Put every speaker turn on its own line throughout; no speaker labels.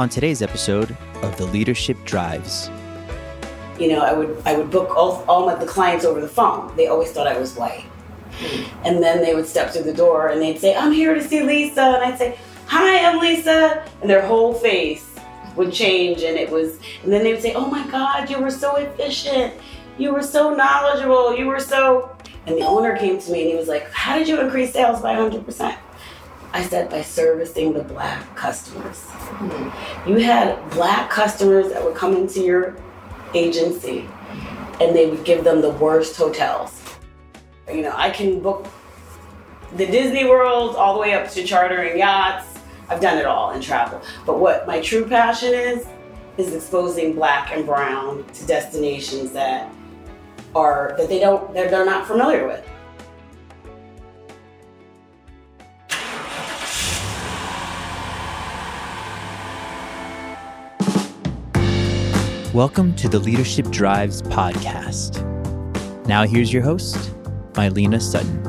On today's episode of The Leadership Drives,
you know, I would I would book all, all my, the clients over the phone. They always thought I was white. And then they would step through the door and they'd say, I'm here to see Lisa. And I'd say, Hi, I'm Lisa. And their whole face would change. And it was, and then they would say, Oh my God, you were so efficient. You were so knowledgeable. You were so. And the owner came to me and he was like, How did you increase sales by 100%? I said, By servicing the black customers. You had black customers that would come into your agency and they would give them the worst hotels you know, I can book the Disney World all the way up to chartering yachts. I've done it all in travel. But what my true passion is, is exposing black and brown to destinations that are that they don't that they're not familiar with.
Welcome to the Leadership Drives podcast. Now, here's your host, Mylena Sutton.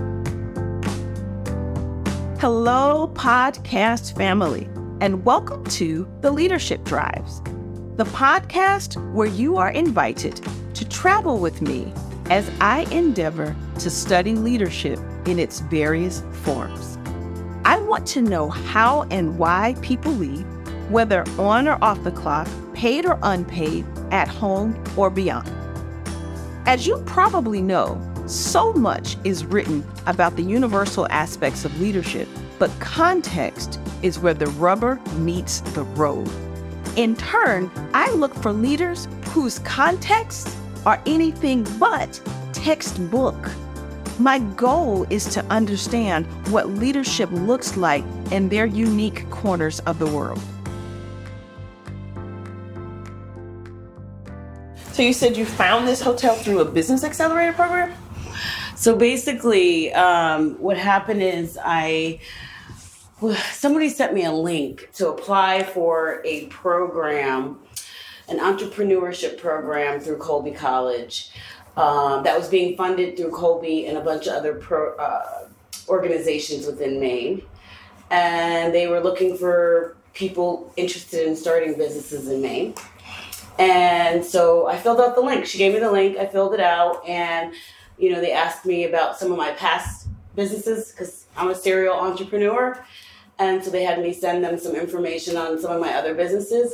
Hello, podcast family, and welcome to the Leadership Drives, the podcast where you are invited to travel with me as I endeavor to study leadership in its various forms. I want to know how and why people lead, whether on or off the clock, paid or unpaid, at home or beyond. As you probably know, so much is written about the universal aspects of leadership, but context is where the rubber meets the road. In turn, I look for leaders whose contexts are anything but textbook. My goal is to understand what leadership looks like in their unique corners of the world. So, you said you found this hotel through a business accelerator program?
So basically, um, what happened is I somebody sent me a link to apply for a program, an entrepreneurship program through Colby College. Um, that was being funded through Colby and a bunch of other pro, uh, organizations within Maine. And they were looking for people interested in starting businesses in Maine. And so I filled out the link. She gave me the link, I filled it out, and you know, they asked me about some of my past businesses because I'm a serial entrepreneur. And so they had me send them some information on some of my other businesses.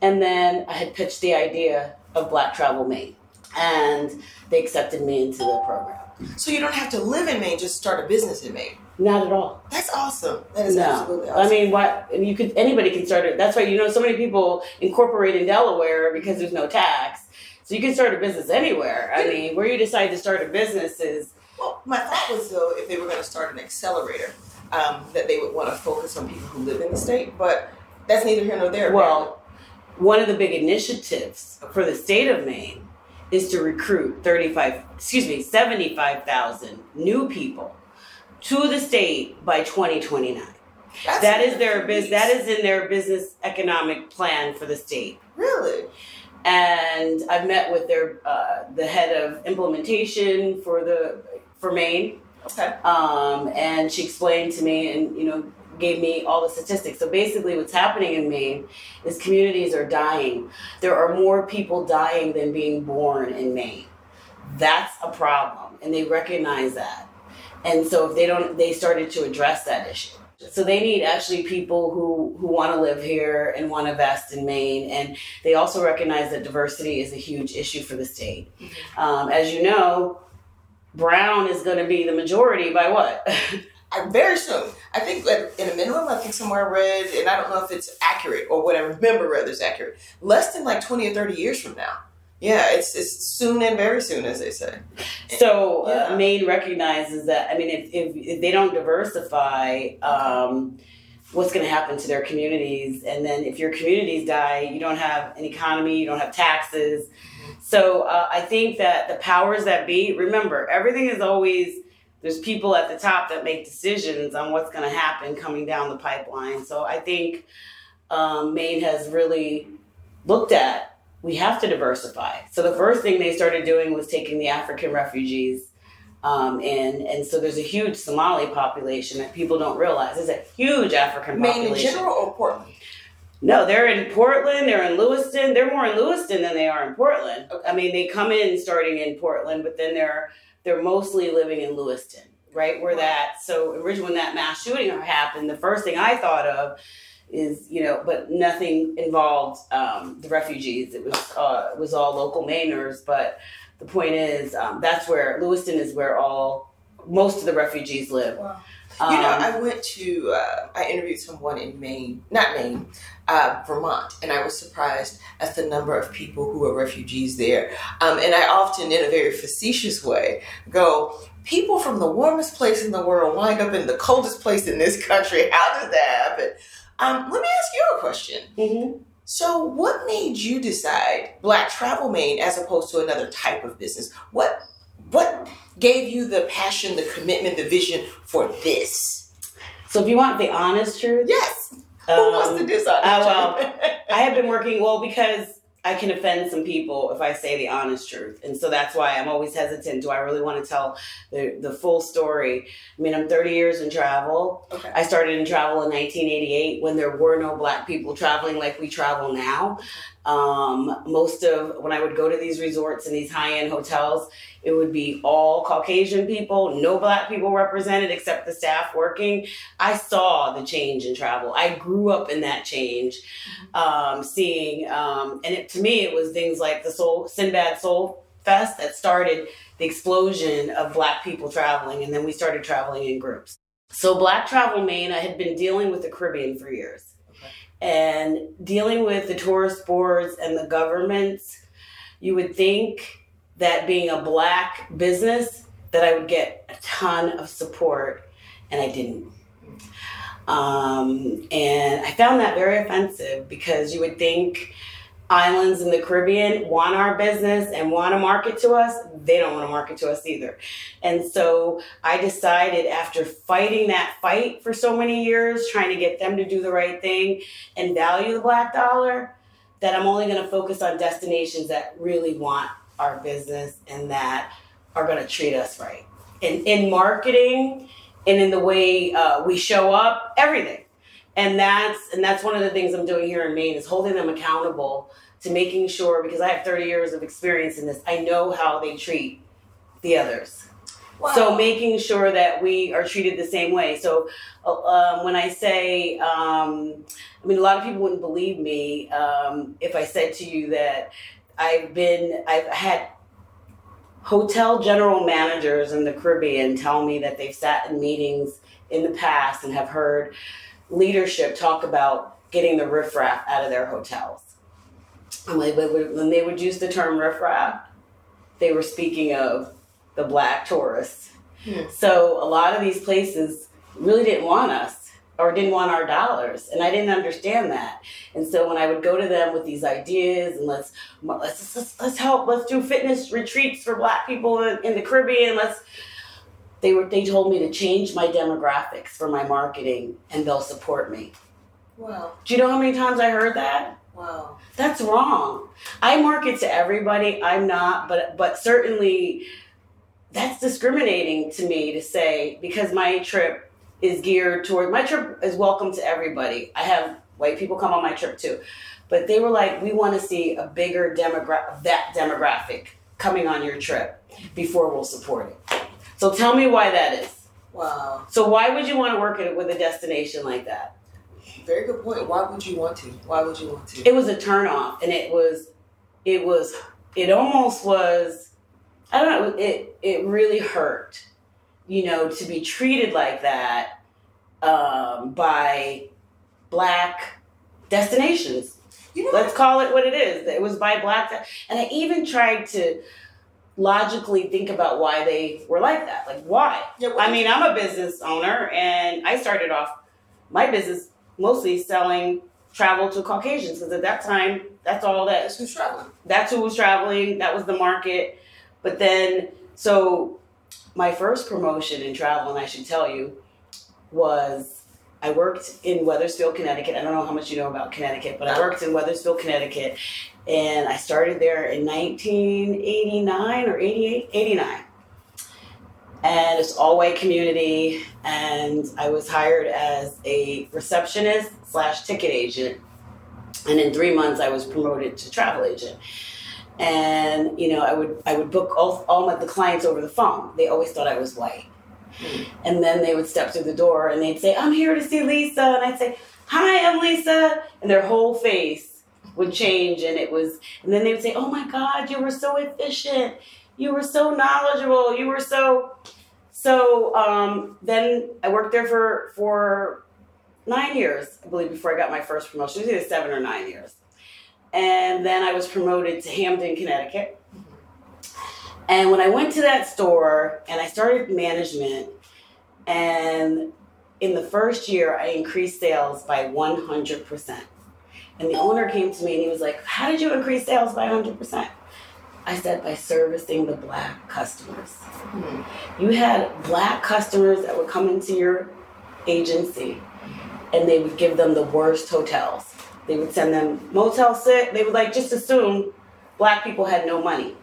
And then I had pitched the idea of Black Travel Maine. And they accepted me into the program.
So you don't have to live in Maine, just start a business in Maine.
Not at all.
That's awesome. That is
no.
absolutely awesome.
I mean, what you could anybody can start it. That's why you know so many people incorporate in Delaware because there's no tax. So you can start a business anywhere. I mean, where you decide to start a business is.
Well, my thought was though, if they were going to start an accelerator, um, that they would want to focus on people who live in the state. But that's neither here nor there.
Well, one of the big initiatives for the state of Maine is to recruit 35, excuse me, 75,000 new people to the state by 2029. That's that is their business. That is in their business economic plan for the state.
Really?
and I've met with their uh, the head of implementation for the for Maine.
Okay.
Um, and she explained to me, and you know, gave me all the statistics. So basically, what's happening in Maine is communities are dying. There are more people dying than being born in Maine. That's a problem, and they recognize that. And so, if they don't, they started to address that issue. So they need actually people who who want to live here and want to invest in Maine, and they also recognize that diversity is a huge issue for the state. Mm-hmm. Um, as you know, Brown is going to be the majority by what?
very soon. I think in a minimum, I think somewhere I read, and I don't know if it's accurate or what I remember rather is accurate, less than like 20 or 30 years from now. Yeah, it's, it's soon and very soon, as they say.
So uh, yeah. Maine recognizes that. I mean, if, if, if they don't diversify, um, what's going to happen to their communities? And then if your communities die, you don't have an economy, you don't have taxes. So uh, I think that the powers that be, remember, everything is always there's people at the top that make decisions on what's going to happen coming down the pipeline. So I think um, Maine has really looked at we have to diversify. So the first thing they started doing was taking the African refugees um, in, and so there's a huge Somali population that people don't realize. There's a huge African
Maine
population.
in general or Portland?
No, they're in Portland. They're in Lewiston. They're more in Lewiston than they are in Portland.
Okay.
I mean, they come in starting in Portland, but then they're they're mostly living in Lewiston, right where
Wow.
that. So originally, when that mass shooting happened, the first thing I thought of is you know, but nothing involved um, the refugees. It was uh, it was all local Mainers. But the point is, um, that's where Lewiston is where all most of the refugees live.
Wow.
Um,
You know, I went to, uh, I interviewed someone in Maine, not Maine, uh, Vermont, and I was surprised at the number of people who are refugees there. Um, and I often, in a very facetious way, go, people from the warmest place in the world wind up in the coldest place in this country. How does that happen? Um, let me ask you a question.
mhm.
So, what made you decide Black Travel Maine as opposed to another type of business? What what gave you the passion, the commitment, the vision for this?
So if you want the honest truth,
Yes. Who
um,
wants to dishonest?
oh, well. I have been working well because I can offend some people if I say the honest truth, and so that's why I'm always hesitant. Do I really want to tell the the full story? I mean, I'm 30 years in travel.
okay.
I started in travel in 1988 when there were no black people traveling like we travel now. Um, most of when I would go to these resorts and these high end hotels, it would be all Caucasian people, no black people represented except the staff working. I saw the change in travel. I grew up in that change, um, seeing, um, and it, to me, it was things like the Soul Sinbad Soul Fest that started the explosion of black people traveling, and then we started traveling in groups. So, Black Travel Maine, I had been dealing with the Caribbean for years. And dealing with the tourist boards and the governments, you would think that being a black business, that I would get a ton of support, and I didn't. Um, and I found that very offensive because you would think islands in the Caribbean want our business and want to market to us. They don't want to market to us either. And so I decided after fighting that fight for so many years, trying to get them to do the right thing and value the black dollar, that I'm only going to focus on destinations that really want our business and that are going to treat us right. And in marketing and in the way uh, we show up, everything. And that's and that's one of the things I'm doing here in Maine is holding them accountable to making sure because I have 30 years of experience in this. I know how they treat the others.
Wow.
So making sure that we are treated the same way. So uh, um, when I say, um, I mean, a lot of people wouldn't believe me um, if I said to you that I've been, I've had hotel general managers in the Caribbean tell me that they've sat in meetings in the past and have heard leadership talk about getting the riffraff out of their hotels. And when they would, when they would use the term riffraff, they were speaking of the black tourists.
Hmm.
So a lot of these places really didn't want us or didn't want our dollars, and I didn't understand that. And so when I would go to them with these ideas and let's let's let's, let's help, let's do fitness retreats for black people in, in the Caribbean, let's they were they told me to change my demographics for my marketing and they'll support me.
Wow.
Do you know how many times I heard that?
Wow.
That's wrong. I market to everybody. I'm not, but but certainly that's discriminating to me to say because my trip is geared toward my trip is welcome to everybody. I have white people come on my trip too. But they were like, we want to see a bigger demogra- that demographic coming on your trip before we'll support it. So tell me why that is.
Wow.
So why would you want to work with a destination like that?
Very good point. Why would you want to? Why would you want to?
it was a turn off and it was it was it almost was i don't know it it really hurt you know to be treated like that um, by black destinations
you know,
let's call it what it is it was by black and i even tried to logically think about why they were like that like why
yeah, what-
I mean, I'm a business owner, and I started off my business mostly selling travel to Caucasians because at that time, that's all that
that's who's traveling.
that's who was traveling. That was the market. But then, so my first promotion in travel, and I should tell you, was I worked in Wethersfield, Connecticut. I don't know how much you know about Connecticut, but I worked in Wethersfield, Connecticut, and I started there in 1989 or 88, 89 and it's all white community and i was hired as a receptionist slash ticket agent And in three months, I was promoted to travel agent. And you know, I would I would book all all my, the clients over the phone. They always thought I was white. And then they would step through the door and they'd say, "I'm here to see Lisa," and I'd say, "Hi, I'm Lisa," and their whole face would change, and it was. And then they would say, "Oh my God, you were so efficient. You were so knowledgeable. You were so." So um, then I worked there for for nine years, I believe, before I got my first promotion. It was either seven or nine years. And then I was promoted to Hamden, Connecticut. And when I went to that store and I started management, and in the first year, I increased sales by 100%. And the owner came to me and he was like, How did you increase sales by 100%? I said, By servicing the black customers. Hmm. You had black customers that would come into your agency and they would give them the worst hotels. They would send them Motel Six. They would like just assume black people had no money.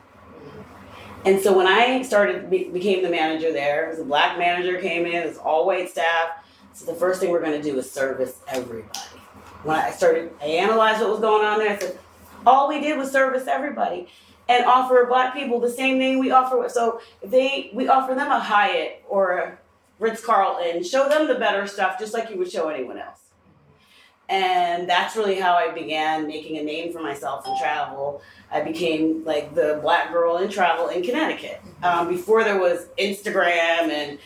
And so when I started be, became the manager there, it was a black manager came in, it was all white staff. So the first thing we're going to do is service everybody. When I started, I analyzed what was going on there. I said, all we did was service everybody and offer black people the same thing we offer. So they, we offer them a Hyatt or a Ritz Carlton, show them the better stuff, just like you would show anyone else. And that's really how I began making a name for myself in travel. I became like the black girl in travel in Connecticut. Um, before there was Instagram and,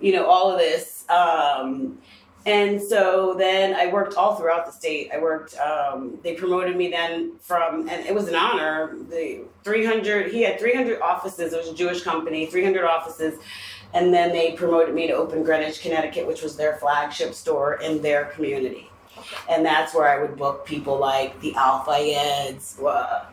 you know, all of this. Um, and so then I worked all throughout the state. I worked, um, they promoted me then from, and it was an honor. The 300, he had 300 offices. It was a Jewish company, 300 offices. And then they promoted me to open Greenwich, Connecticut, which was their flagship store in their community. And that's where I would book people like the Al Fayeds. Uh,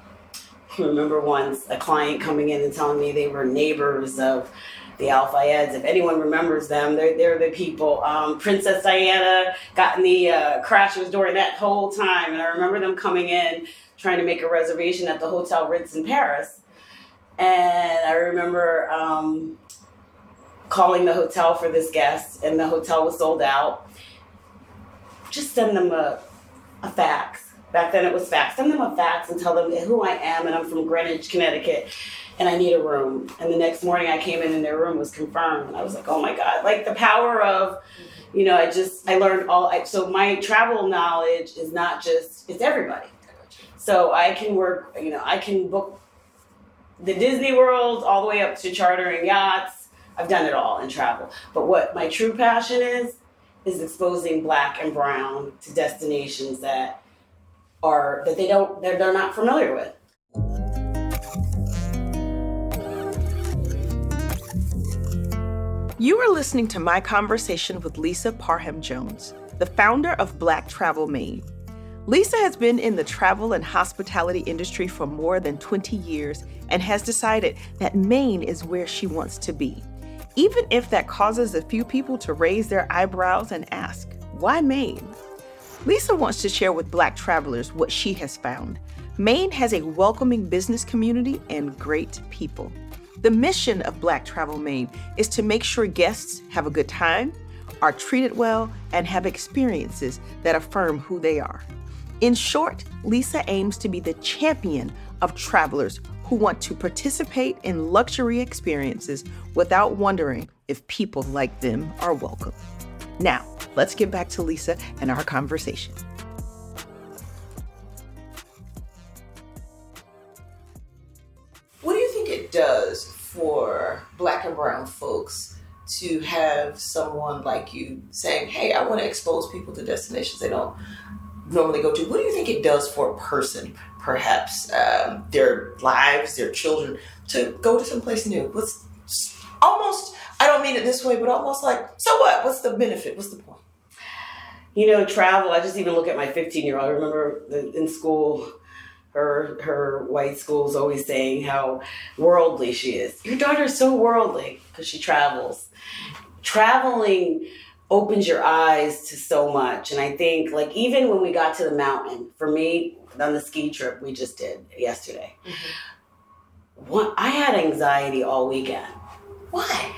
I remember once a client coming in and telling me they were neighbors of the Al Fayeds. If anyone remembers them, they're, they're the people. Um, Princess Diana got in the uh, crash was during that whole time. And I remember them coming in trying to make a reservation at the Hotel Ritz in Paris. And I remember um, calling the hotel for this guest, and the hotel was sold out. Just send them a, a fax. Back then it was fax. Send them a fax and tell them who I am, and I'm from Greenwich, Connecticut, and I need a room. And the next morning I came in, and their room was confirmed, and I was like, oh my god! Like the power of, you know, I just I learned all. I, so my travel knowledge is not just it's everybody. So I can work. You know, I can book the Disney World all the way up to chartering yachts. I've done it all in travel. But what my true passion is, is exposing black and brown to destinations that are that they don't they're, they're not familiar with.
You are listening to my conversation with Lisa Parham Jones, the founder of Black Travel Maine. Lisa has been in the travel and hospitality industry for more than 20 years and has decided that Maine is where she wants to be. Even if that causes a few people to raise their eyebrows and ask, why Maine? Lisa wants to share with Black travelers what she has found. Maine has a welcoming business community and great people. The mission of Black Travel Maine is to make sure guests have a good time, are treated well, and have experiences that affirm who they are. In short, Lisa aims to be the champion of travelers who want to participate in luxury experiences without wondering if people like them are welcome. Now, let's get back to Lisa and our conversation.
What do you think it does for black and brown folks to have someone like you saying, Hey, I want to expose people to destinations they don't normally go to? What do you think it does for a person, perhaps um, their lives, their children, to go to someplace new? What's almost, I don't mean it this way, but almost like, so what? What's the benefit? What's the point?
You know, travel. I just even look at my 15 year old. I remember in school, her her white school's always saying how worldly she is. Your daughter's so worldly because she travels. Traveling opens your eyes to so much, and I think like even when we got to the mountain, for me on the ski trip we just did yesterday, what I had anxiety all weekend.
Why?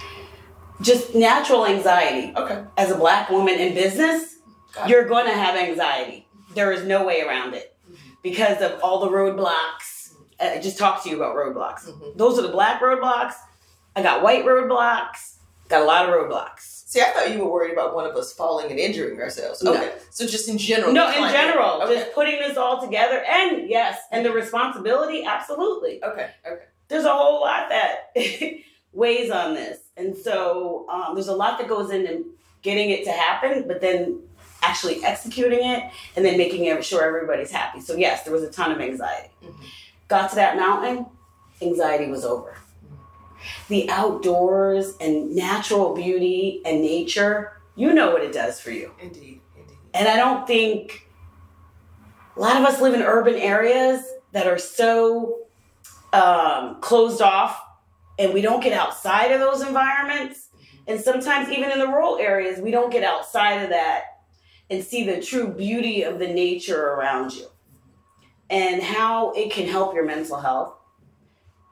Just natural anxiety.
Okay.
As a black woman in business,
Got
you're going to have anxiety. There is no way around it. because of all the roadblocks. Uh, I just talked to you about roadblocks.
Mhm.
Those are the black roadblocks. I got white roadblocks. Got a lot of roadblocks.
See, I thought you were worried about one of us falling and injuring ourselves.
No.
Okay, so just in general.
No, in general,
Okay.
just putting this all together, and yes, and the responsibility, absolutely.
okay, okay.
There's a whole lot that weighs on this, and so um, there's a lot that goes into getting it to happen, but then actually executing it, and then making sure everybody's happy. So yes, there was a ton of anxiety.
Mhm.
Got to that mountain, anxiety was over. The outdoors and natural beauty and nature, you know what it does for you.
Indeed, indeed.
And I don't think a lot of us live in urban areas that are so um, closed off and we don't get outside of those environments. And sometimes, even in the rural areas, we don't get outside of that and see the true beauty of the nature around you and how it can help your mental health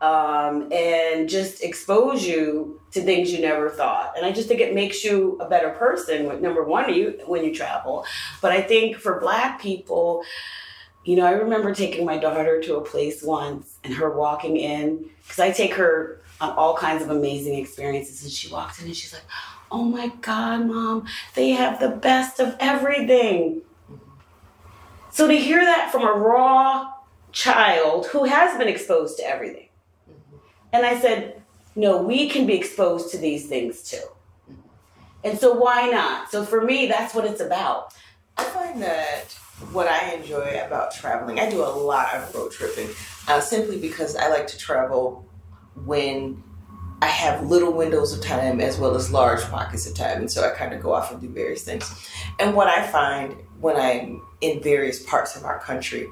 um, and just expose you to things you never thought. And I just think it makes you a better person. Number one, you when you travel, but I think for Black people, you know, I remember taking my daughter to a place once and her walking in because I take her on all kinds of amazing experiences, and she walked in and she's like, "Oh my God, mom, they have the best of everything." So to hear that from a raw child who has been exposed to everything. And I said, no, we can be exposed to these things too. And so why not? So for me, that's what it's about.
I find that what I enjoy about traveling, I do a lot of road tripping, uh, simply because I like to travel when I have little windows of time as well as large pockets of time. And so I kind of go off and do various things. And what I find when I'm in various parts of our country,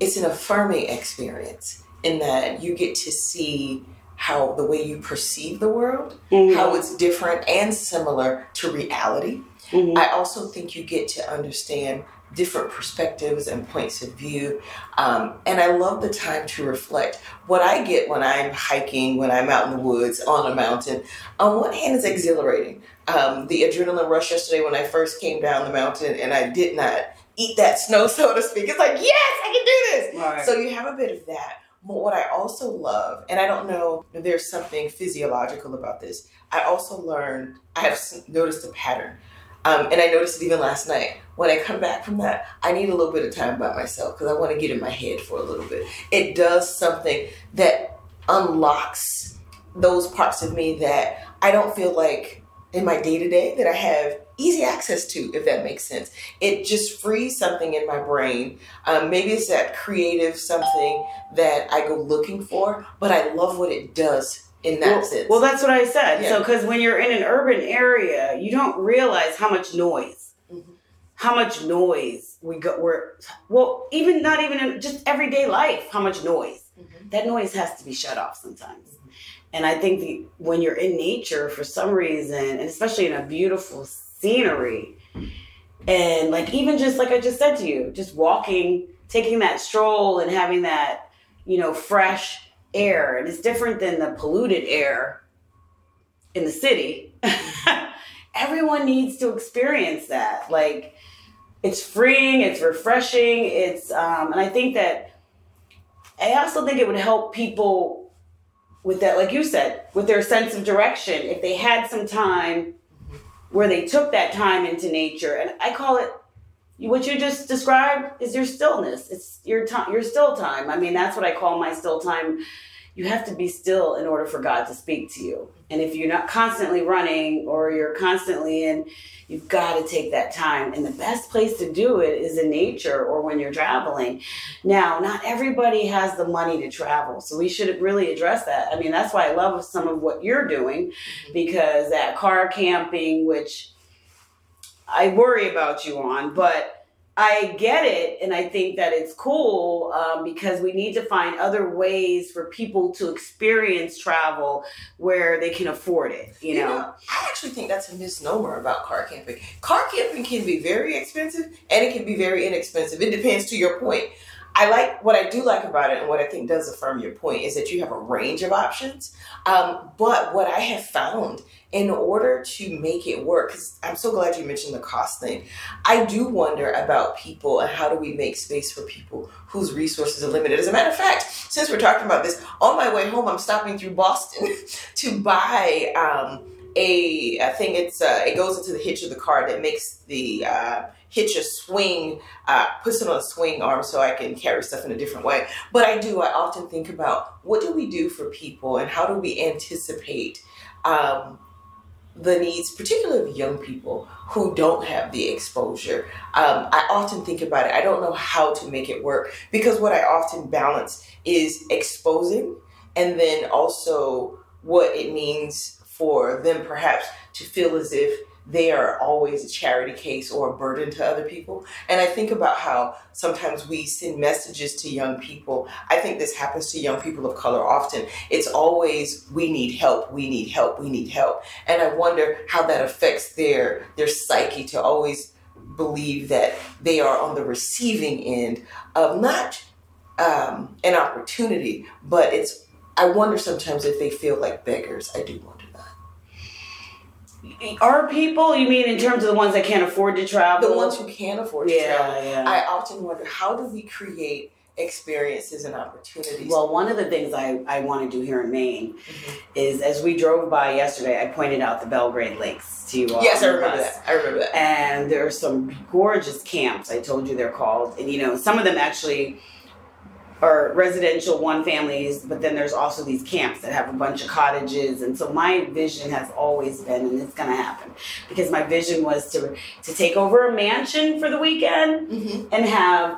it's an affirming experience in that you get to see how the way you perceive the world, how it's different and similar to reality.
Mhm.
I also think you get to understand different perspectives and points of view. Um, and I love the time to reflect. What I get when I'm hiking, when I'm out in the woods on a mountain, on one hand, is exhilarating. Um, the adrenaline rush yesterday when I first came down the mountain and I did not eat that snow, so to speak. It's like, yes, I can do this.
Right.
So you have a bit of that. But what I also love, and I don't know if there's something physiological about this, I also learned, I have noticed a pattern. Um, and I noticed it even last night. When I come back from that, I need a little bit of time by myself because I want to get in my head for a little bit. It does something that unlocks those parts of me that I don't feel like in my day to day that I have easy access to, if that makes sense. It just frees something in my brain. Um, maybe it's that creative something that I go looking for, but I love what it does in that
well,
sense.
well, that's what I said.
Yeah.
So, because when you're in an urban area, you don't realize how much noise,
Mhm.
how much noise we go. We're well, even not even in just everyday life, how much noise.
Mhm.
That noise has to be shut off sometimes. And I think the, when you're in nature for some reason, and especially in a beautiful scenery, and like even just like I just said to you, just walking, taking that stroll and having that, you know, fresh air. And it's different than the polluted air in the city. Everyone needs to experience that. Like it's freeing, it's refreshing, it's um and I think that I also think it would help people with that, like you said, with their sense of direction. If they had some time where they took that time into nature, and I call it what you just described is your stillness. It's your time, your still time. I mean, that's what I call my still time. You have to be still in order for God to speak to you. And if you're not constantly running or you're constantly in, you've got to take that time. And the best place to do it is in nature or when you're traveling. Now, not everybody has the money to travel, so we should really address that. I mean, that's why I love some of what you're doing mm-hmm. because that car camping, which I worry about you on, but I get it, and I think that it's cool um, because we need to find other ways for people to experience travel where they can afford it. You know,
I actually think that's a misnomer about car camping. Car camping can be very expensive and it can be very inexpensive. It depends to your point. I like what I do like about it, and what I think does affirm your point is that you have a range of options. Um, but what I have found in order to make it work, because I'm so glad you mentioned the cost thing, I do wonder about people and how do we make space for people whose resources are limited. As a matter of fact, since we're talking about this, on my way home, I'm stopping through Boston to buy. Um, think it's uh, it goes into the hitch of the car that makes the uh, hitch a swing, uh, puts it on a swing arm so I can carry stuff in a different way. But I do, I often think about what do we do for people and how do we anticipate um, the needs, particularly of young people who don't have the exposure. Um, I often think about it. I don't know how to make it work because what I often balance is exposing and then also what it means for them perhaps to feel as if they are always a charity case or a burden to other people. And I think about how sometimes we send messages to young people. I think this happens to young people of color often. It's always we need help, we need help, we need help. And I wonder how that affects their their psyche to always believe that they are on the receiving end of not um, an opportunity, but it's I wonder sometimes if they feel like beggars. I do wonder.
Are people, you mean in terms of the ones that can't afford to travel?
The ones who can't afford to
Yeah,
travel.
yeah.
I often wonder how do we create experiences and opportunities?
Well, one of the things I, I want to do here in Maine
Mhm.
is as we drove by yesterday, I pointed out the Belgrade Lakes to you all.
yes, I remember that. I remember that.
And there are some gorgeous camps. I told you they're called, and you know some of them actually are residential one families, but then there's also these camps that have a bunch of cottages. And so my vision has always been, and it's going to happen, because my vision was to to take over a mansion for the weekend
Mhm.
and have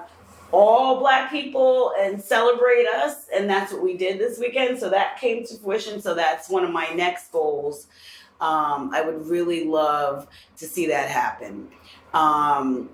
all black people and celebrate us. And that's what we did this weekend. So that came to fruition. So that's one of my next goals. Um, i would really love to see that happen. Um,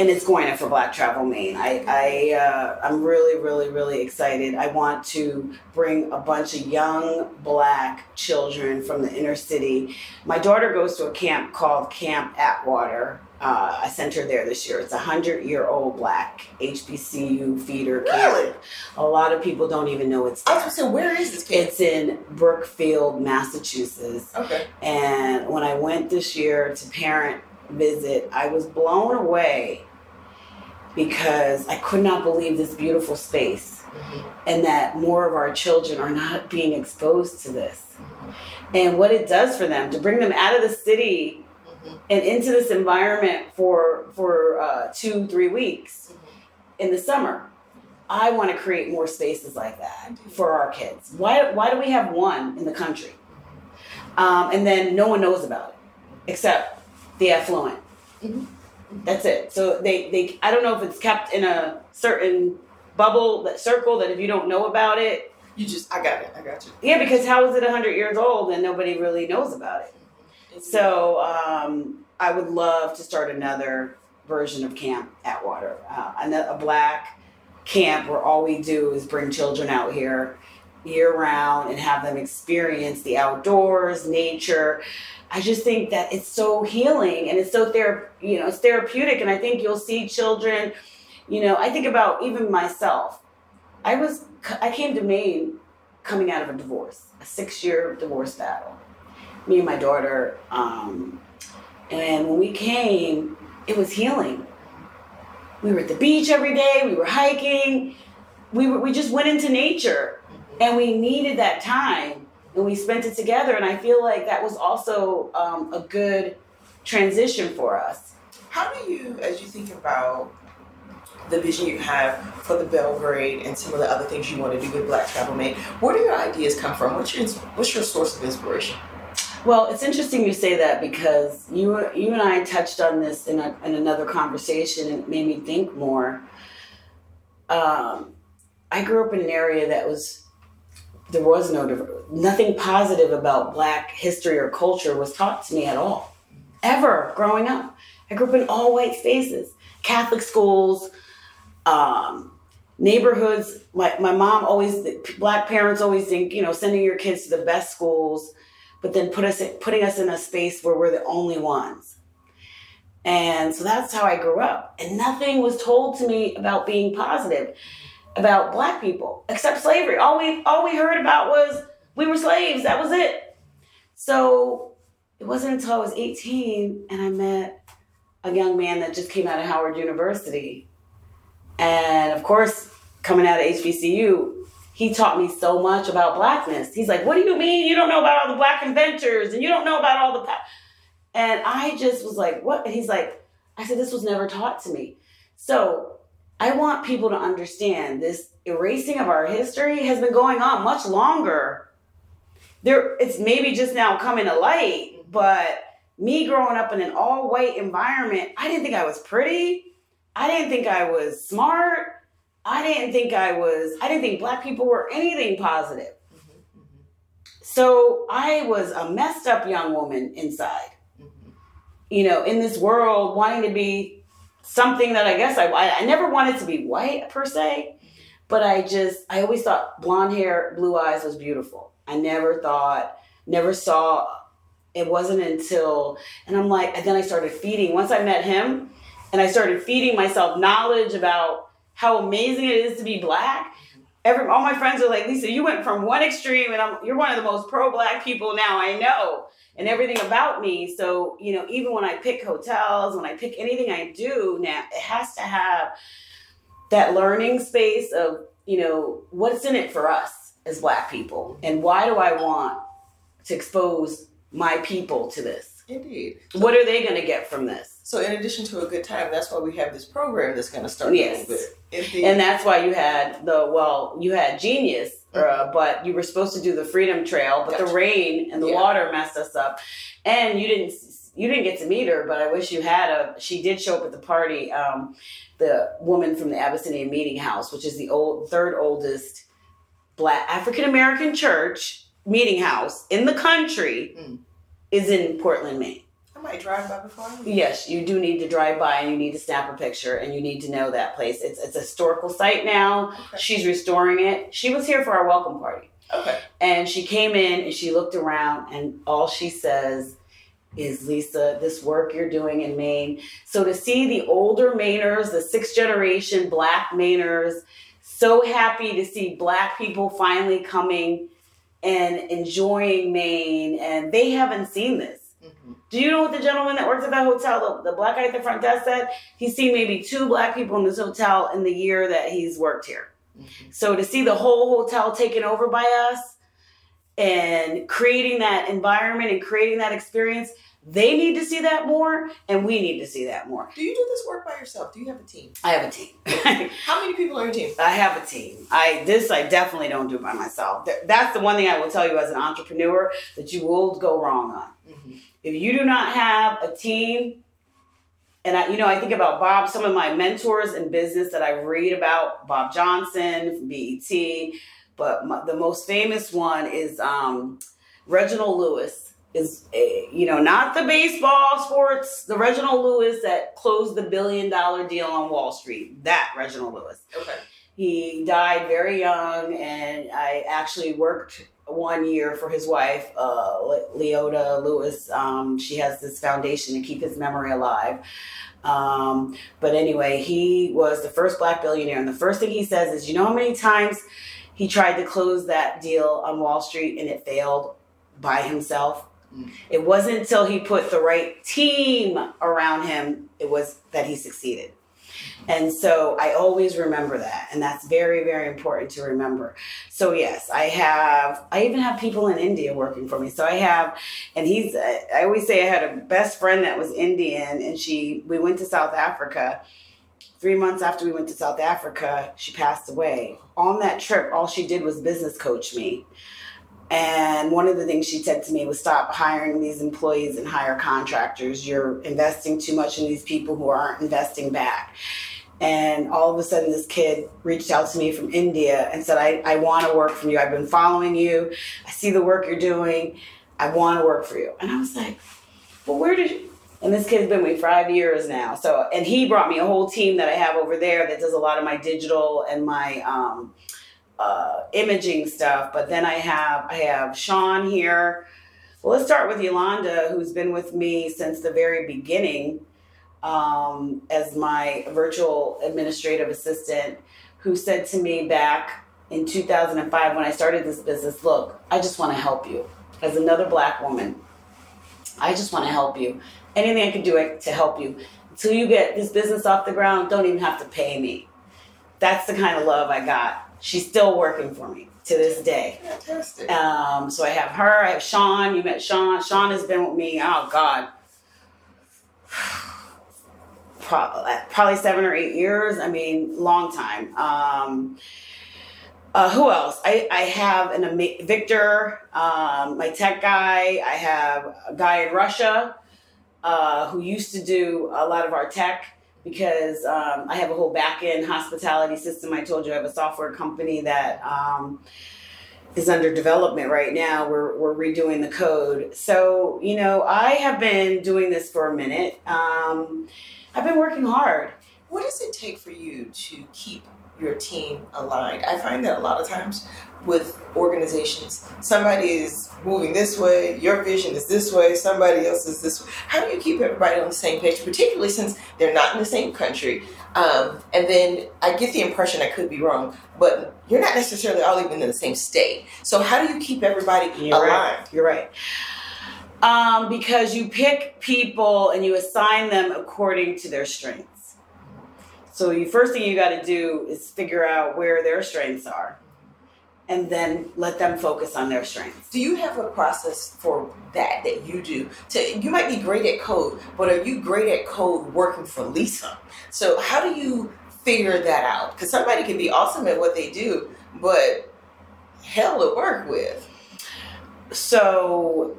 and it's going to for black travel maine i, I uh, i'm really really really excited i want to bring a bunch of young black children from the inner city my daughter goes to a camp called camp atwater uh, I sent her there this year. It's a hundred year old black HBCU feeder camp.
Really?
A lot of people don't even know it's
I
there.
was gonna say, where is this kid?
It's in Brookfield, Massachusetts.
okay.
And when I went this year to parent visit, I was blown away because I could not believe this beautiful space
Mhm.
and that more of our children are not being exposed to this. And what it does for them to bring them out of the city
Mhm.
and into this environment for for uh, two three weeks in the summer. I want to create more spaces like that for our kids. Why why do we have one in the country? Um, and then no one knows about it except the affluent. That's it. So they they I don't know if it's kept in a certain bubble that circle that if you don't know about it,
You just, I got it. I got you.
yeah, because how is it hundred years old and nobody really knows about it? So um, I would love to start another version of Camp Atwater, uh, a black camp where all we do is bring children out here year round and have them experience the outdoors, nature. I just think that it's so healing and it's so thera- you know it's therapeutic, and I think you'll see children. You know, I think about even myself. I was I came to Maine coming out of a divorce, a six year divorce battle me and my daughter. Um, and when we came, it was healing. We were at the beach every day. We were hiking. We were, we just went into nature, and we needed that time, and we spent it together. And I feel like that was also um, a good transition for us.
How do you, as you think about the vision you have for the Belgrade and some of the other things you want to do with Black Travel Maine, where do your ideas come from? What's your what's your source of inspiration?
Well, it's interesting you say that because you you and I touched on this in, a, in another conversation, and it made me think more. Um, I grew up in an area that was there was no nothing positive about Black history or culture was taught to me at all, ever growing up. I grew up in all white spaces, Catholic schools, um, neighborhoods. My my mom always Black parents always think you know sending your kids to the best schools but then put us putting us in a space where we're the only ones. And so that's how I grew up. And nothing was told to me about being positive about black people except slavery. All we all we heard about was we were slaves. That was it. So it wasn't until I was 18 and I met a young man that just came out of Howard University. And of course, coming out of HBCU, he taught me so much about blackness. He's like, "What do you mean you don't know about all the black inventors and you don't know about all the?" Pa-? And I just was like, "What?" And he's like, "I said this was never taught to me." So I want people to understand this erasing of our history has been going on much longer. There, it's maybe just now coming to light, but me growing up in an all white environment, I didn't think I was pretty. I didn't think I was smart. I didn't think I was, I didn't think black people were anything positive. So I was a messed up young woman inside, mm-hmm. you know, in this world wanting to be something that I guess I, I never wanted to be white per se, but I just, I always thought blonde hair, blue eyes was beautiful. I never thought, never saw, it wasn't until, and I'm like, and then I started feeding, once I met him and I started feeding myself knowledge about how amazing it is to be black. Every, all my friends are like, Lisa, you went from one extreme and I'm, you're one of the most pro black people now I know and everything about me. So, you know, even when I pick hotels, when I pick anything I do now, it has to have that learning space of, you know, what's in it for us as black people and why do I want to expose my people to this?
Indeed.
What are they going to get from this?
So, in addition to a good time, that's why we have this program that's going to start
Yes.
a little bit.
And that's why you had the well, you had Genius, uh,
Mhm.
but you were supposed to do the Freedom Trail, but the rain and the
Yeah.
water messed us up, and you didn't you didn't get to meet her. But I wish you had a. She did show up at the party. Um, the woman from the Abyssinian Meeting House, which is the old third oldest Black African American church meeting house in the country,
Mm.
is in Portland, Maine.
Might drive by before.
Yes, you do need to drive by and you need to snap a picture and you need to know that place. It's it's a historical site now.
Okay.
She's restoring it. She was here for our welcome party.
Okay.
And she came in and she looked around and all she says is Lisa, this work you're doing in Maine. So to see the older Mainers, the sixth generation black Mainers, so happy to see black people finally coming and enjoying Maine and they haven't seen this. Do you know what the gentleman that works at that hotel, the, the black guy at the front desk said? He's seen maybe two black people in this hotel in the year that he's worked here.
Mhm.
So to see the whole hotel taken over by us and creating that environment and creating that experience, they need to see that more and we need to see that more.
Do you do this work by yourself? Do you have a team?
I have a team.
How many people on your team?
I have a team. I this I definitely don't do by myself. That's the one thing I will tell you as an entrepreneur that you will go wrong on.
Mhm.
If you do not have a team and I, you know, I think about Bob, some of my mentors in business that I read about, Bob Johnson BET, but my, the most famous one is um, Reginald Lewis. Is you know not the baseball sports, the Reginald Lewis that closed the billion dollar deal on Wall Street. That Reginald Lewis.
Okay.
He died very young, and I actually worked one year for his wife, uh, Loida Lewis. Um, she has this foundation to keep his memory alive. Um, but anyway, he was the first black billionaire, and the first thing he says is, "You know how many times he tried to close that deal on Wall Street and it failed by himself."
Mm.
It wasn't until he put the right team around him it was that he succeeded. And so I always remember that. And that's very, very important to remember. So, yes, I have, I even have people in India working for me. So I have, and he's, I always say I had a best friend that was Indian and she, we went to South Africa. Three months after we went to South Africa, she passed away. On that trip, all she did was business coach me. And one of the things she said to me was stop hiring these employees and hire contractors. You're investing too much in these people who aren't investing back. And all of a sudden, this kid reached out to me from India and said, I, I want to work for you. I've been following you. I see the work you're doing. I want to work for you. And I was like, well, where did you? And this kid's been with me five years now. So, and he brought me a whole team that I have over there that does a lot of my digital and my um, uh, imaging stuff. But then I have I have Sean here. Well, let's start with Yolanda, who's been with me since the very beginning. Um, as my virtual administrative assistant who said to me back in 2005 when I started this business, look, I just want to help you. As another black woman, I just want to help you. Anything I can do to help you. Until you get this business off the ground, don't even have to pay me. That's the kind of love I got. She's still working for me to this day.
Fantastic.
Um, so I have her, I have Sean. You met Sean. Sean has been with me, oh God, probably seven or eight years. I mean, long time. Um, uh, who else? I, I have an ama- Victor, um, my tech guy. I have a guy in Russia uh, who used to do a lot of our tech because um, I have a whole back end hospitality system. I told you I have a software company that um, is under development right now. We're, we're redoing the code. So, you know, I have been doing this for a minute. Um, I've been working hard.
What does it take for you to keep your team aligned? I find that a lot of times with organizations, somebody is moving this way, your vision is this way, somebody else is this way. How do you keep everybody on the same page, particularly since they're not in the same country? Um, and then I get the impression I could be wrong, but you're not necessarily all even in the same state. So how do you keep everybody
You're
aligned?
Right. You're right. Um, because you pick people and you assign them according to their strengths. So the first thing you got to do is figure out where their strengths are, and then let them focus on their strengths.
Do you have a process for that that you do? To you might be great at code, but are you great at code working for Lisa? So how do you figure that out? Because somebody can be awesome at what they do, but hell to work with.
So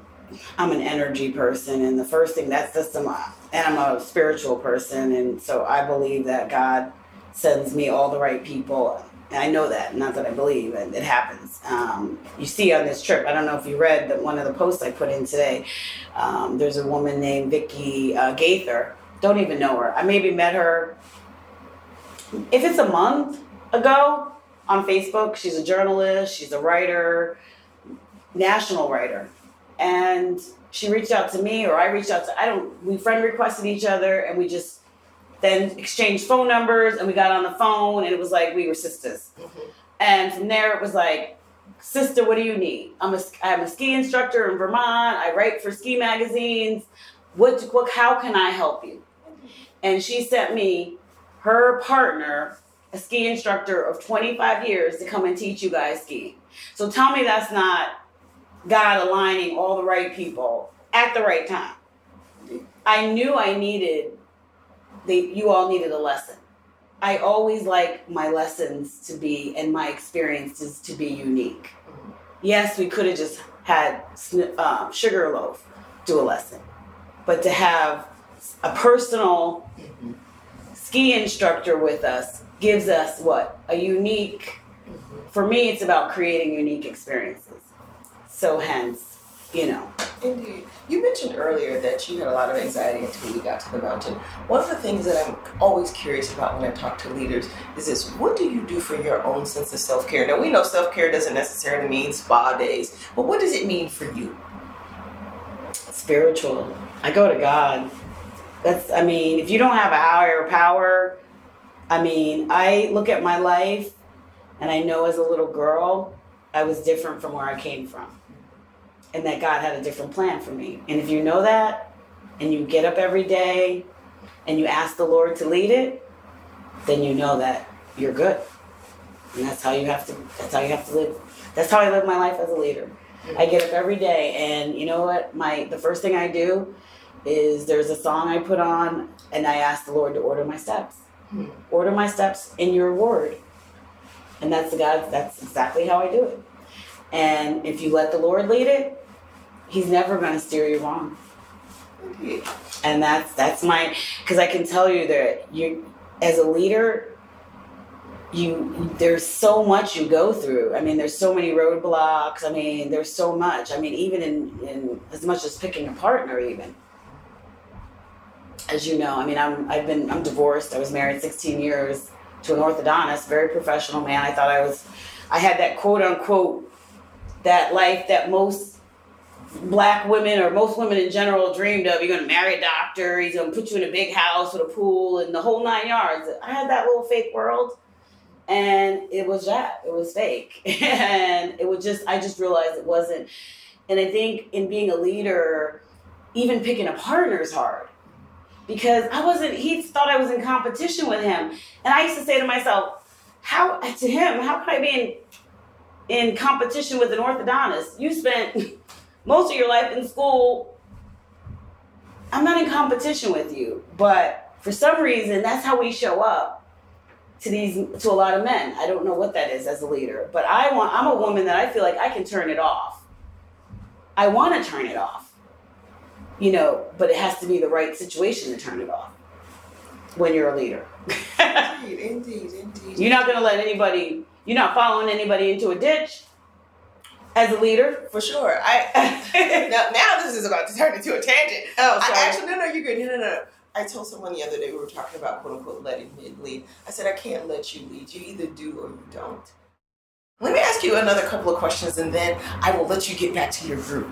I'm an energy person, and the first thing that's just and I'm a spiritual person, and so I believe that God sends me all the right people. And I know that, not that I believe, and it happens. Um, you see on this trip, I don't know if you read the, one of the posts I put in today. Um, there's a woman named Vicky uh, Gaither. Don't even know her. I maybe met her. If it's a month ago on Facebook, she's a journalist. She's a writer, national writer and she reached out to me or I reached out to I don't we friend requested each other and we just then exchanged phone numbers and we got on the phone and it was like we were sisters. Mm-hmm. And from there it was like sister what do you need? I'm a I'm a ski instructor in Vermont. I write for ski magazines. What what how can I help you? And she sent me her partner, a ski instructor of 25 years to come and teach you guys skiing. So tell me that's not God aligning all the right people at the right time. I knew I needed you all needed a lesson. I always like my lessons to be and my experiences to be unique. Yes, we could have just had um, Sugarloaf do a lesson, but to have a personal ski instructor with us gives us what a unique. For me, it's about creating unique experiences. So hence, you know.
Indeed. You mentioned earlier that you had a lot of anxiety until you got to the mountain. One of the things that I'm always curious about when I talk to leaders is this what do you do for your own sense of self care? Now, we know self care doesn't necessarily mean spa days, but what does it mean for you?
Spiritual. I go to God. That's, I mean, if you don't have a higher power, I mean, I look at my life and I know as a little girl, I was different from where I came from and that God had a different plan for me. And if you know that and you get up every day and you ask the Lord to lead it, then you know that you're good. And that's how you have to that's how you have to live. That's how I live my life as a leader. I get up every day and you know what? My the first thing I do is there's a song I put on and I ask the Lord to order my steps. Hmm. Order my steps in your word. And that's the God that's exactly how I do it. And if you let the Lord lead it, he's never going to steer you wrong. And that's that's my because I can tell you that you as a leader you there's so much you go through. I mean, there's so many roadblocks. I mean, there's so much. I mean, even in, in as much as picking a partner, even as you know. I mean, I'm I've been I'm divorced. I was married 16 years to an orthodontist, very professional man. I thought I was I had that quote unquote that life that most black women or most women in general dreamed of. You're gonna marry a doctor, he's gonna put you in a big house with a pool and the whole nine yards. I had that little fake world and it was that. It was fake. and it was just I just realized it wasn't. And I think in being a leader, even picking a partner is hard. Because I wasn't he thought I was in competition with him. And I used to say to myself, how to him, how can I be in in competition with an orthodontist? You spent most of your life in school. I'm not in competition with you, but for some reason, that's how we show up to these to a lot of men. I don't know what that is as a leader, but I want. I'm a woman that I feel like I can turn it off. I want to turn it off, you know, but it has to be the right situation to turn it off when you're a leader.
indeed, indeed, indeed.
You're not going to let anybody. You're not following anybody into a ditch as a leader.
For sure. I now, now this is about to turn into a tangent.
Oh, sorry.
I actually no no you're good. No no no. I told someone the other day we were talking about quote unquote letting men lead. I said I can't let you lead. You either do or you don't. Let me ask you another couple of questions and then I will let you get back to your group.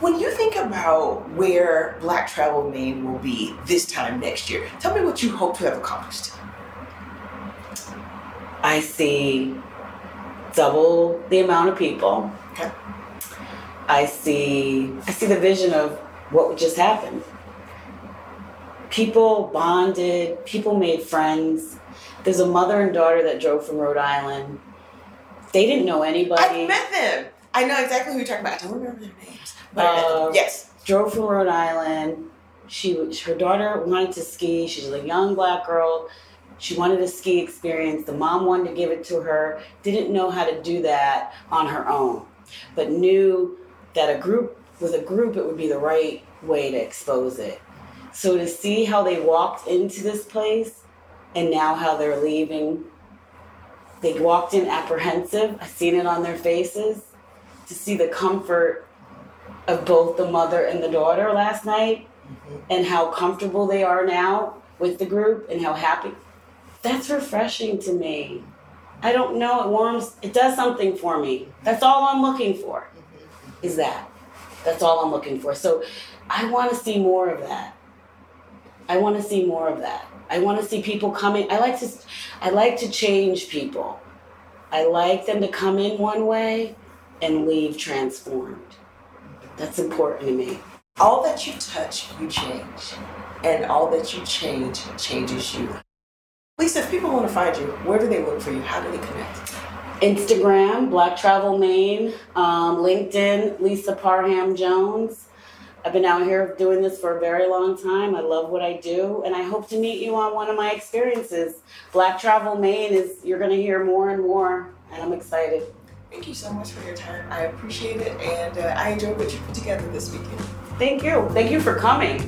When you think about where Black Travel Maine will be this time next year, tell me what you hope to have accomplished.
I see double the amount of people.
Okay.
I see I see the vision of what just happened. People bonded, people made friends. There's a mother and daughter that drove from Rhode Island. They didn't know anybody.
I met them. I know exactly who you're talking about. I don't remember their names. But I met them.
Uh,
Yes.
drove from Rhode Island. She her daughter wanted to ski. She's a young black girl. She wanted a ski experience. The mom wanted to give it to her. Didn't know how to do that on her own, but knew that a group with a group it would be the right way to expose it. So to see how they walked into this place and now how they're leaving, they walked in apprehensive. I seen it on their faces. To see the comfort of both the mother and the daughter last night mm-hmm. and how comfortable they are now with the group and how happy. That's refreshing to me. I don't know, it warms, it does something for me. That's all I'm looking for, is that. That's all I'm looking for. So I want to see more of that. I want to see more of that. I want to see people coming. I like to, I like to change people. I like them to come in one way and leave transformed. That's important to me.
All that you touch, you change. And all that you change changes you. Lisa, if people want to find you, where do they look for you? How do they connect?
Instagram, Black Travel Maine, um, LinkedIn, Lisa Parham Jones. I've been out here doing this for a very long time. I love what I do, and I hope to meet you on one of my experiences. Black Travel Maine is, you're going to hear more and more, and I'm excited.
Thank you so much for your time. I appreciate it, and uh, I enjoyed what you put together this weekend.
Thank you. Thank you for coming.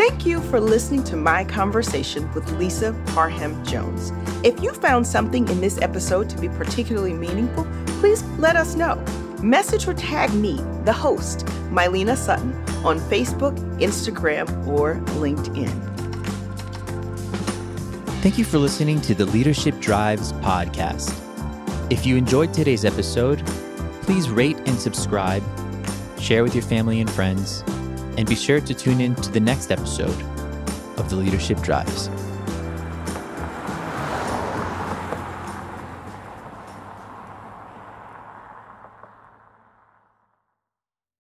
Thank you for listening to my conversation with Lisa Parham Jones. If you found something in this episode to be particularly meaningful, please let us know. Message or tag me, the host, Mylena Sutton, on Facebook, Instagram, or LinkedIn.
Thank you for listening to the Leadership Drives podcast. If you enjoyed today's episode, please rate and subscribe, share with your family and friends, and be sure to tune in to the next episode of the Leadership Drives.